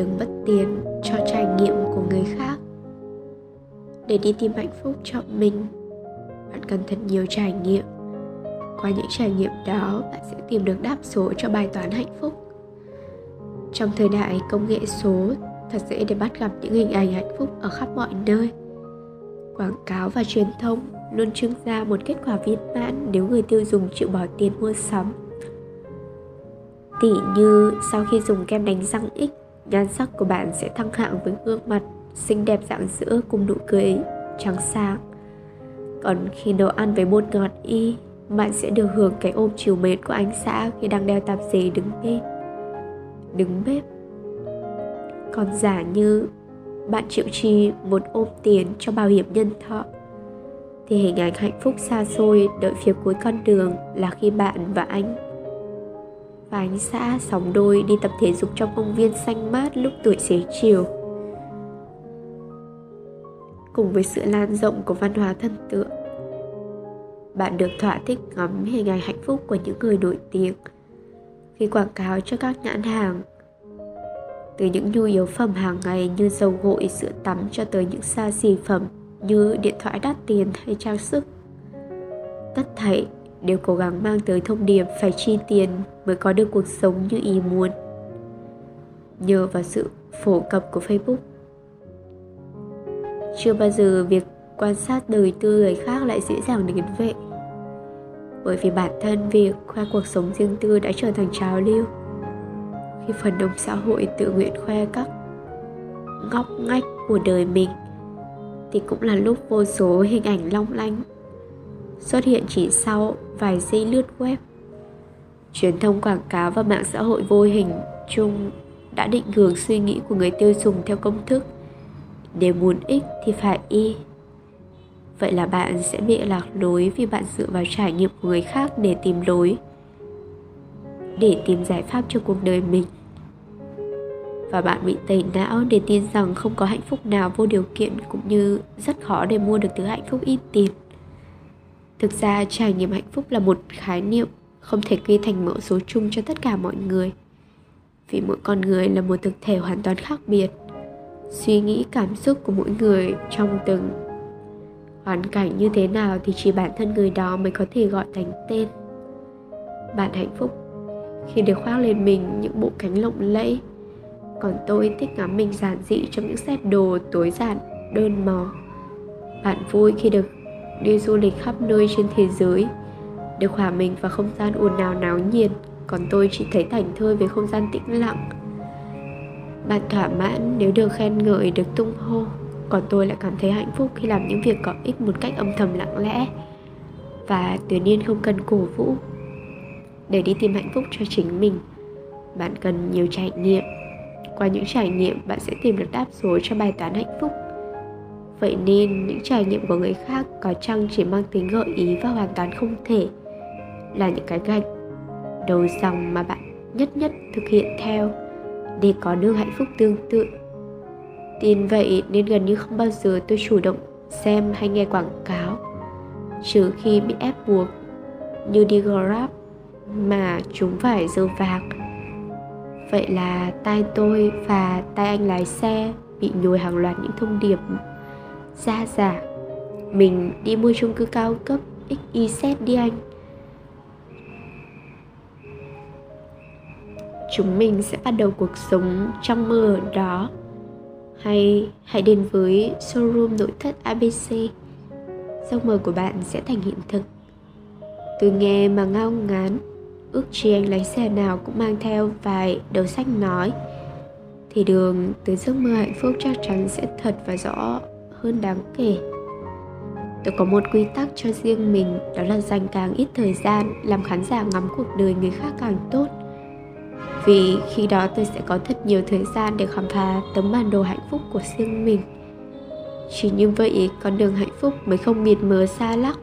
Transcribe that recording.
đừng mất tiền cho trải nghiệm của người khác. Để đi tìm hạnh phúc cho mình, bạn cần thật nhiều trải nghiệm. Qua những trải nghiệm đó, bạn sẽ tìm được đáp số cho bài toán hạnh phúc. Trong thời đại công nghệ số, thật dễ để bắt gặp những hình ảnh hạnh phúc ở khắp mọi nơi. Quảng cáo và truyền thông luôn trưng ra một kết quả viên mãn nếu người tiêu dùng chịu bỏ tiền mua sắm. Tỉ như, sau khi dùng kem đánh răng X nhan sắc của bạn sẽ thăng hạng với gương mặt xinh đẹp dạng giữa cùng nụ cười trắng sáng. Còn khi nấu ăn với bột ngọt y, bạn sẽ được hưởng cái ôm chiều mến của anh xã khi đang đeo tạp dề đứng bên. Đứng bếp. Còn giả như bạn chịu chi một ôm tiền cho bảo hiểm nhân thọ, thì hình ảnh hạnh phúc xa xôi đợi phía cuối con đường là khi bạn và anh và anh xã sóng đôi đi tập thể dục trong công viên xanh mát lúc tuổi xế chiều. Cùng với sự lan rộng của văn hóa thần tượng, bạn được thỏa thích ngắm hình ảnh hạnh phúc của những người nổi tiếng. Khi quảng cáo cho các nhãn hàng, từ những nhu yếu phẩm hàng ngày như dầu gội, sữa tắm cho tới những xa xỉ phẩm như điện thoại đắt tiền hay trang sức, tất thảy đều cố gắng mang tới thông điệp phải chi tiền mới có được cuộc sống như ý muốn. Nhờ vào sự phổ cập của facebook. Chưa bao giờ việc quan sát đời tư người khác lại dễ dàng đến vậy bởi vì bản thân việc khoe cuộc sống riêng tư đã trở thành trào lưu. Khi phần đông xã hội tự nguyện khoe các ngóc ngách của đời mình, thì cũng là lúc vô số hình ảnh long lanh xuất hiện chỉ sau vài giây lướt web truyền thông quảng cáo và mạng xã hội vô hình chung đã định hướng suy nghĩ của người tiêu dùng theo công thức. Nếu muốn x thì phải y. Vậy là bạn sẽ bị lạc lối vì bạn dựa vào trải nghiệm của người khác để tìm lối, để tìm giải pháp cho cuộc đời mình. Và bạn bị tẩy não để tin rằng không có hạnh phúc nào vô điều kiện cũng như rất khó để mua được thứ hạnh phúc ít tiền. Thực ra, trải nghiệm hạnh phúc là một khái niệm không thể quy thành mẫu số chung cho tất cả mọi người. Vì mỗi con người là một thực thể hoàn toàn khác biệt. Suy nghĩ, cảm xúc của mỗi người trong từng hoàn cảnh như thế nào thì chỉ bản thân người đó mới có thể gọi thành tên. Bạn hạnh phúc. Khi được khoác lên mình những bộ cánh lộng lẫy, còn tôi thích ngắm mình giản dị trong những set đồ tối giản, đơn màu. Bạn vui khi được đi du lịch khắp nơi trên thế giới được hòa mình vào không gian ồn ào náo nhiệt, còn tôi chỉ thấy thảnh thơi với không gian tĩnh lặng. Bạn thỏa mãn nếu được khen ngợi, được tung hô, còn tôi lại cảm thấy hạnh phúc khi làm những việc có ích một cách âm thầm lặng lẽ. Và tuyệt nhiên không cần cổ vũ. Để đi tìm hạnh phúc cho chính mình, bạn cần nhiều trải nghiệm. Qua những trải nghiệm, bạn sẽ tìm được đáp số cho bài toán hạnh phúc. Vậy nên, những trải nghiệm của người khác có chăng chỉ mang tính gợi ý và hoàn toàn không thể? Là những cái gạch đầu dòng mà bạn nhất nhất thực hiện theo để có được hạnh phúc tương tự. Tin vậy nên gần như không bao giờ tôi chủ động xem hay nghe quảng cáo, trừ khi bị ép buộc như đi grab mà chúng phải dơ vàng vậy là tai tôi và tai anh lái xe bị nhồi hàng loạt những thông điệp ra giả. Mình đi mua chung cư cao cấp xyz đi anh. Chúng mình sẽ bắt đầu cuộc sống trong mơ ở đó. Hay hãy đến với showroom nội thất abc giấc mơ của bạn sẽ thành hiện thực. Từ nghe mà ngao ngán, ước chi anh lái xe nào cũng mang theo vài đầu sách nói. Thì đường tới giấc mơ hạnh phúc chắc chắn sẽ thật và rõ hơn đáng kể. Tôi có một quy tắc cho riêng mình, đó là dành càng ít thời gian, làm khán giả ngắm cuộc đời người khác càng tốt vì khi đó tôi sẽ có thật nhiều thời gian để khám phá tấm bản đồ hạnh phúc của riêng mình. Chỉ như vậy, con đường hạnh phúc mới không miệt mờ xa lắc.